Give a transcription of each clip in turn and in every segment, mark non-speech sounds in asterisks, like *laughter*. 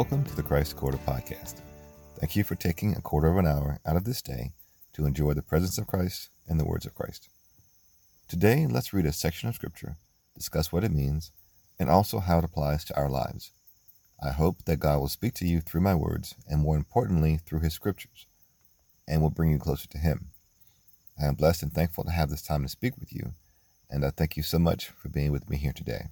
Welcome to the Christ Quarter Podcast. Thank you for taking a quarter of an hour out of this day to enjoy the presence of Christ and the words of Christ. Today, let's read a section of Scripture, discuss what it means, and also how it applies to our lives. I hope that God will speak to you through my words, and more importantly, through His Scriptures, and will bring you closer to Him. I am blessed and thankful to have this time to speak with you, and I thank you so much for being with me here today.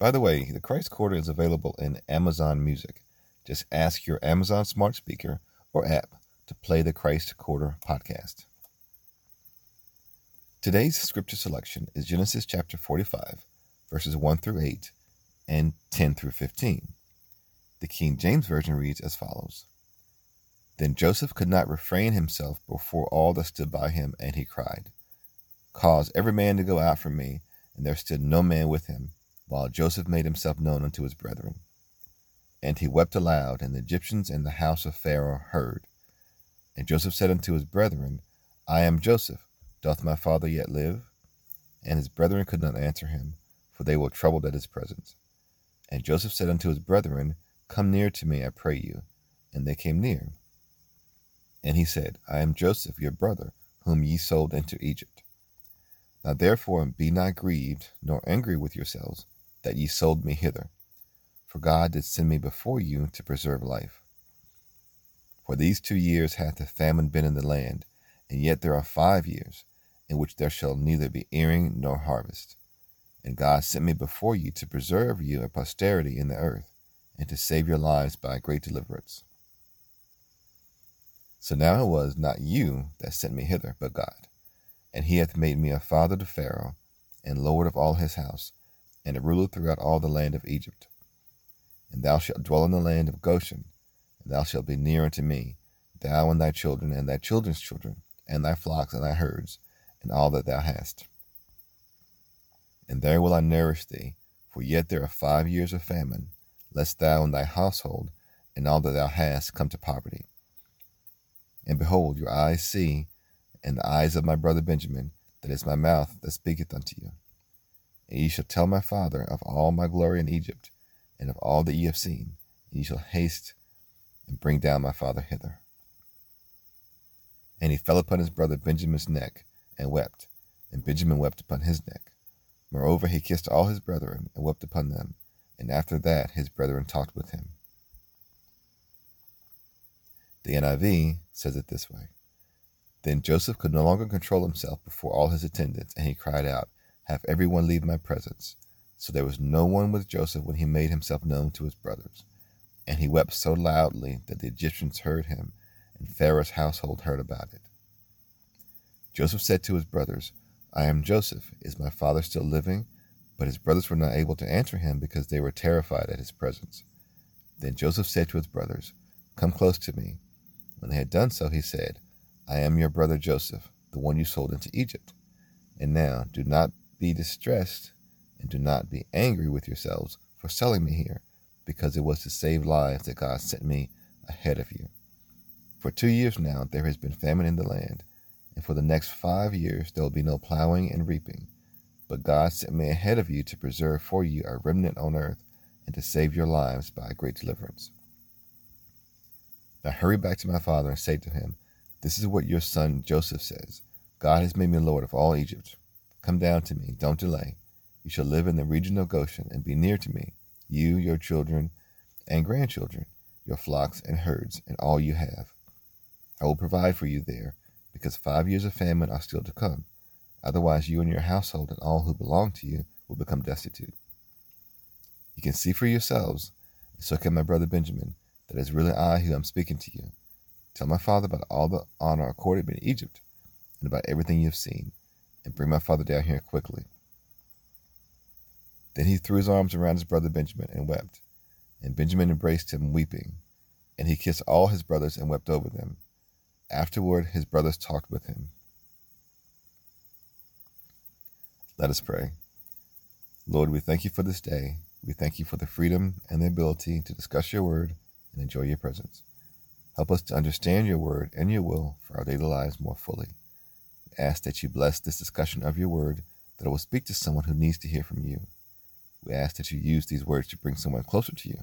By the way, the Christ Quarter is available in Amazon Music. Just ask your Amazon smart speaker or app to play the Christ Quarter podcast. Today's scripture selection is Genesis chapter 45, verses 1 through 8 and 10 through 15. The King James Version reads as follows Then Joseph could not refrain himself before all that stood by him, and he cried, Cause every man to go out from me. And there stood no man with him while Joseph made himself known unto his brethren. And he wept aloud, and the Egyptians in the house of Pharaoh heard. And Joseph said unto his brethren, I am Joseph. Doth my father yet live? And his brethren could not answer him, for they were troubled at his presence. And Joseph said unto his brethren, Come near to me, I pray you. And they came near. And he said, I am Joseph, your brother, whom ye sold into Egypt. Now therefore be not grieved, nor angry with yourselves, that ye sold me hither. For God did send me before you to preserve life. For these two years hath the famine been in the land, and yet there are five years, in which there shall neither be earing nor harvest. And God sent me before you to preserve you a posterity in the earth, and to save your lives by great deliverance. So now it was not you that sent me hither, but God. And he hath made me a father to Pharaoh, and lord of all his house, and a ruler throughout all the land of Egypt. And thou shalt dwell in the land of Goshen, and thou shalt be near unto me, thou and thy children, and thy children's children, and thy flocks and thy herds, and all that thou hast. And there will I nourish thee, for yet there are five years of famine, lest thou and thy household and all that thou hast come to poverty. And behold, your eyes see, and the eyes of my brother Benjamin, that is my mouth that speaketh unto you. And ye shall tell my father of all my glory in Egypt, and of all that ye have seen, and ye shall haste and bring down my father hither. And he fell upon his brother Benjamin's neck, and wept, and Benjamin wept upon his neck. Moreover, he kissed all his brethren, and wept upon them, and after that his brethren talked with him. The NIV says it this way Then Joseph could no longer control himself before all his attendants, and he cried out, have every one leave my presence. So there was no one with Joseph when he made himself known to his brothers. And he wept so loudly that the Egyptians heard him, and Pharaoh's household heard about it. Joseph said to his brothers, I am Joseph. Is my father still living? But his brothers were not able to answer him because they were terrified at his presence. Then Joseph said to his brothers, Come close to me. When they had done so, he said, I am your brother Joseph, the one you sold into Egypt. And now do not be distressed and do not be angry with yourselves for selling me here, because it was to save lives that God sent me ahead of you. For two years now there has been famine in the land, and for the next five years there will be no plowing and reaping. But God sent me ahead of you to preserve for you a remnant on earth and to save your lives by a great deliverance. Now hurry back to my father and say to him, This is what your son Joseph says God has made me Lord of all Egypt. Come down to me, don't delay. You shall live in the region of Goshen and be near to me, you, your children, and grandchildren, your flocks and herds, and all you have. I will provide for you there, because five years of famine are still to come. Otherwise, you and your household and all who belong to you will become destitute. You can see for yourselves, and so can my brother Benjamin, that it is really I who am speaking to you. Tell my father about all the honor accorded me in Egypt, and about everything you have seen and bring my father down here quickly. Then he threw his arms around his brother Benjamin and wept. And Benjamin embraced him, weeping. And he kissed all his brothers and wept over them. Afterward, his brothers talked with him. Let us pray. Lord, we thank you for this day. We thank you for the freedom and the ability to discuss your word and enjoy your presence. Help us to understand your word and your will for our daily lives more fully ask that you bless this discussion of your word, that it will speak to someone who needs to hear from you. we ask that you use these words to bring someone closer to you,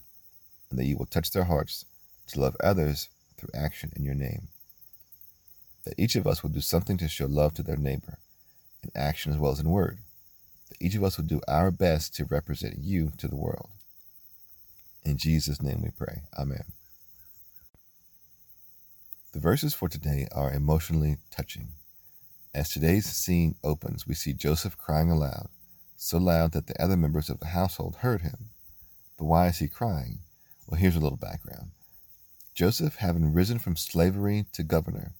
and that you will touch their hearts to love others through action in your name. That each of us will do something to show love to their neighbor, in action as well as in word. That each of us will do our best to represent you to the world. In Jesus' name we pray. Amen. The verses for today are emotionally touching. As today's scene opens, we see Joseph crying aloud, so loud that the other members of the household heard him. But why is he crying? Well, here's a little background. Joseph, having risen from slavery to governor,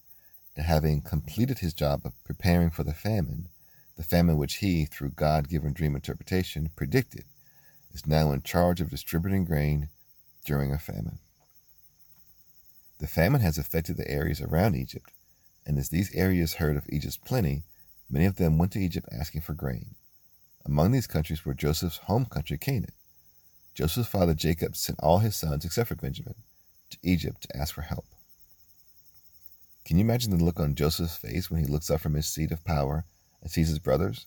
and having completed his job of preparing for the famine, the famine which he, through God given dream interpretation, predicted, is now in charge of distributing grain during a famine. The famine has affected the areas around Egypt, and as these areas heard of Egypt's plenty, many of them went to Egypt asking for grain. Among these countries were Joseph's home country, Canaan. Joseph's father Jacob sent all his sons, except for Benjamin, to Egypt to ask for help. Can you imagine the look on Joseph's face when he looks up from his seat of power and sees his brothers?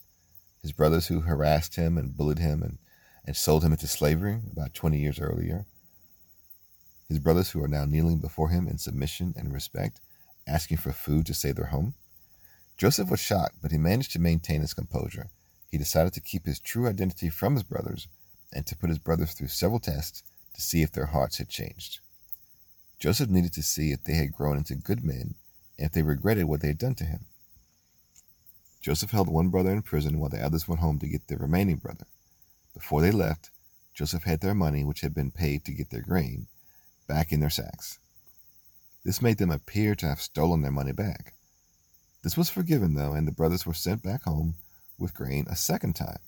His brothers who harassed him and bullied him and, and sold him into slavery about 20 years earlier his brothers who are now kneeling before him in submission and respect, asking for food to save their home. Joseph was shocked, but he managed to maintain his composure. He decided to keep his true identity from his brothers and to put his brothers through several tests to see if their hearts had changed. Joseph needed to see if they had grown into good men and if they regretted what they had done to him. Joseph held one brother in prison while the others went home to get their remaining brother. Before they left, Joseph had their money, which had been paid to get their grain, back in their sacks. This made them appear to have stolen their money back. This was forgiven, though, and the brothers were sent back home with grain a second time.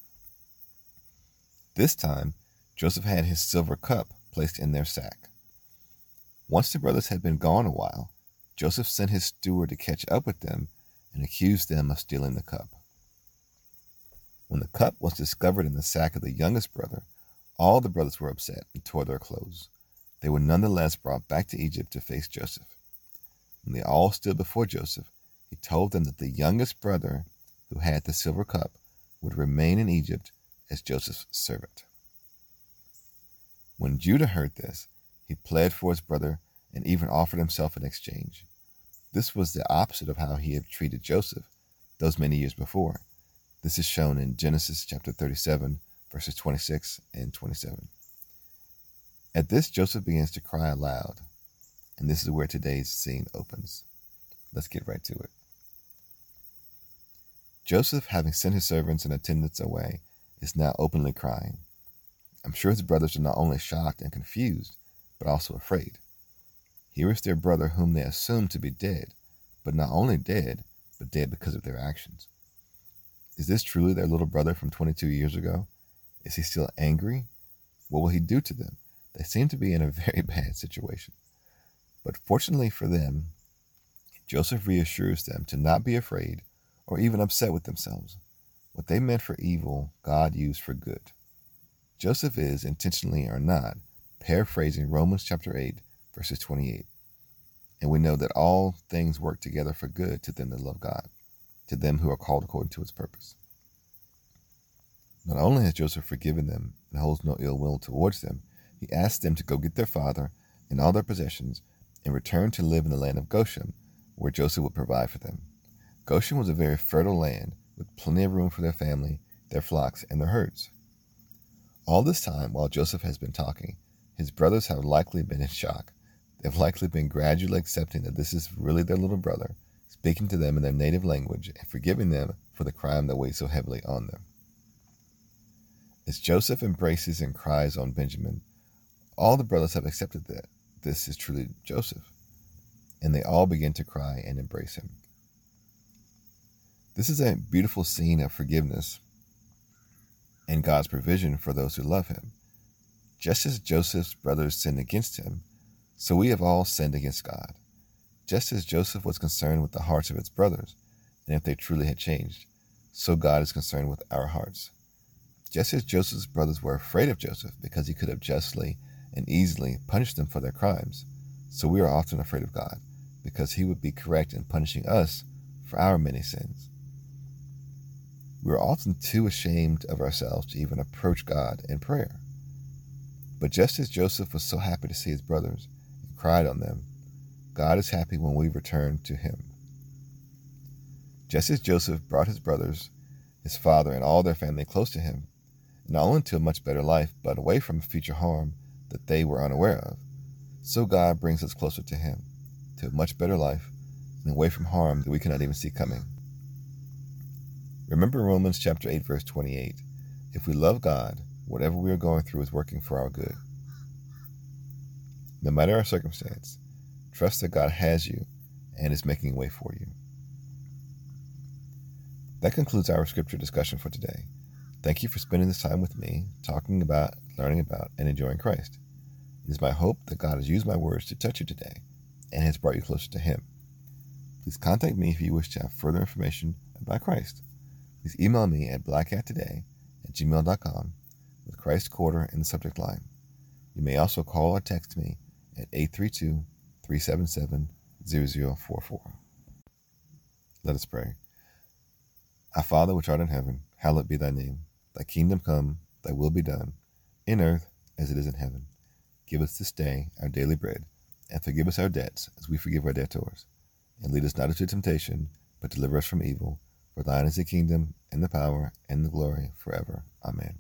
This time, Joseph had his silver cup placed in their sack. Once the brothers had been gone a while, Joseph sent his steward to catch up with them and accused them of stealing the cup. When the cup was discovered in the sack of the youngest brother, all the brothers were upset and tore their clothes they were nonetheless brought back to Egypt to face Joseph. When they all stood before Joseph, he told them that the youngest brother, who had the silver cup, would remain in Egypt as Joseph's servant. When Judah heard this, he pled for his brother and even offered himself in exchange. This was the opposite of how he had treated Joseph those many years before. This is shown in Genesis chapter 37, verses 26 and 27. At this, Joseph begins to cry aloud, and this is where today's scene opens. Let's get right to it. Joseph, having sent his servants and attendants away, is now openly crying. I'm sure his brothers are not only shocked and confused, but also afraid. Here is their brother whom they assume to be dead, but not only dead, but dead because of their actions. Is this truly their little brother from 22 years ago? Is he still angry? What will he do to them? They seem to be in a very *laughs* bad situation. But fortunately for them, Joseph reassures them to not be afraid or even upset with themselves. What they meant for evil, God used for good. Joseph is, intentionally or not, paraphrasing Romans chapter 8, verses 28. And we know that all things work together for good to them that love God, to them who are called according to his purpose. Not only has Joseph forgiven them and holds no ill will towards them, he asked them to go get their father and all their possessions and return to live in the land of Goshen, where Joseph would provide for them. Goshen was a very fertile land with plenty of room for their family, their flocks, and their herds. All this time, while Joseph has been talking, his brothers have likely been in shock. They've likely been gradually accepting that this is really their little brother, speaking to them in their native language and forgiving them for the crime that weighs so heavily on them. As Joseph embraces and cries on Benjamin, all the brothers have accepted that this is truly Joseph, and they all begin to cry and embrace him. This is a beautiful scene of forgiveness and God's provision for those who love him. Just as Joseph's brothers sinned against him, so we have all sinned against God. Just as Joseph was concerned with the hearts of his brothers, and if they truly had changed, so God is concerned with our hearts. Just as Joseph's brothers were afraid of Joseph because he could have justly and easily punish them for their crimes. So we are often afraid of God, because He would be correct in punishing us for our many sins. we are often too ashamed of ourselves to even approach God in prayer. But just as Joseph was so happy to see his brothers and cried on them, God is happy when we return to him. Just as Joseph brought his brothers, his father, and all their family close to him, not only to a much better life, but away from future harm that they were unaware of, so God brings us closer to him, to a much better life, and away from harm that we cannot even see coming. Remember Romans chapter 8 verse 28. If we love God, whatever we are going through is working for our good. No matter our circumstance, trust that God has you and is making way for you. That concludes our scripture discussion for today. Thank you for spending this time with me, talking about, learning about, and enjoying Christ. It is my hope that God has used my words to touch you today and has brought you closer to Him. Please contact me if you wish to have further information about Christ. Please email me at blackhattoday at gmail.com with Christ Quarter in the subject line. You may also call or text me at 832 377 0044. Let us pray. Our Father which art in heaven, hallowed be thy name. Thy kingdom come, thy will be done, in earth as it is in heaven. Give us this day our daily bread, and forgive us our debts as we forgive our debtors. And lead us not into temptation, but deliver us from evil. For thine is the kingdom, and the power, and the glory forever. Amen.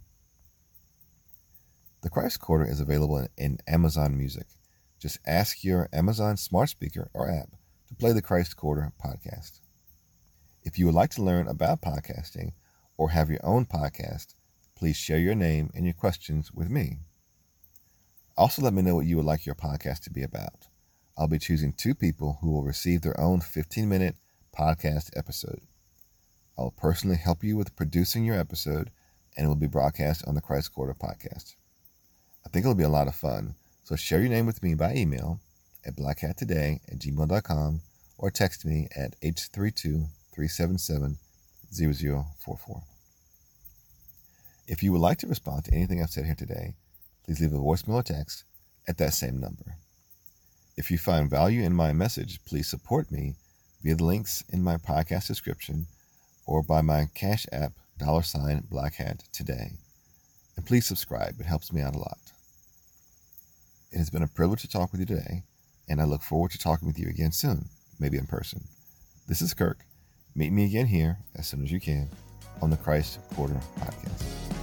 The Christ Quarter is available in, in, Amazon Music. Just ask your Amazon smart speaker or app to play the Christ Quarter podcast. If you would like to learn about podcasting or have your own podcast, please share your name and your questions with me. Also, let me know what you would like your podcast to be about. I'll be choosing two people who will receive their own 15 minute podcast episode. I will personally help you with producing your episode and it will be broadcast on the Christ Quarter podcast. I think it'll be a lot of fun. So share your name with me by email at blackhattoday at gmail.com or text me at H32 377 0044. If you would like to respond to anything I've said here today, please leave a voicemail or text at that same number. If you find value in my message, please support me via the links in my podcast description or by my Cash App dollar sign black hat today. And please subscribe, it helps me out a lot. It has been a privilege to talk with you today, and I look forward to talking with you again soon, maybe in person. This is Kirk. Meet me again here as soon as you can on the Christ Quarter Podcast.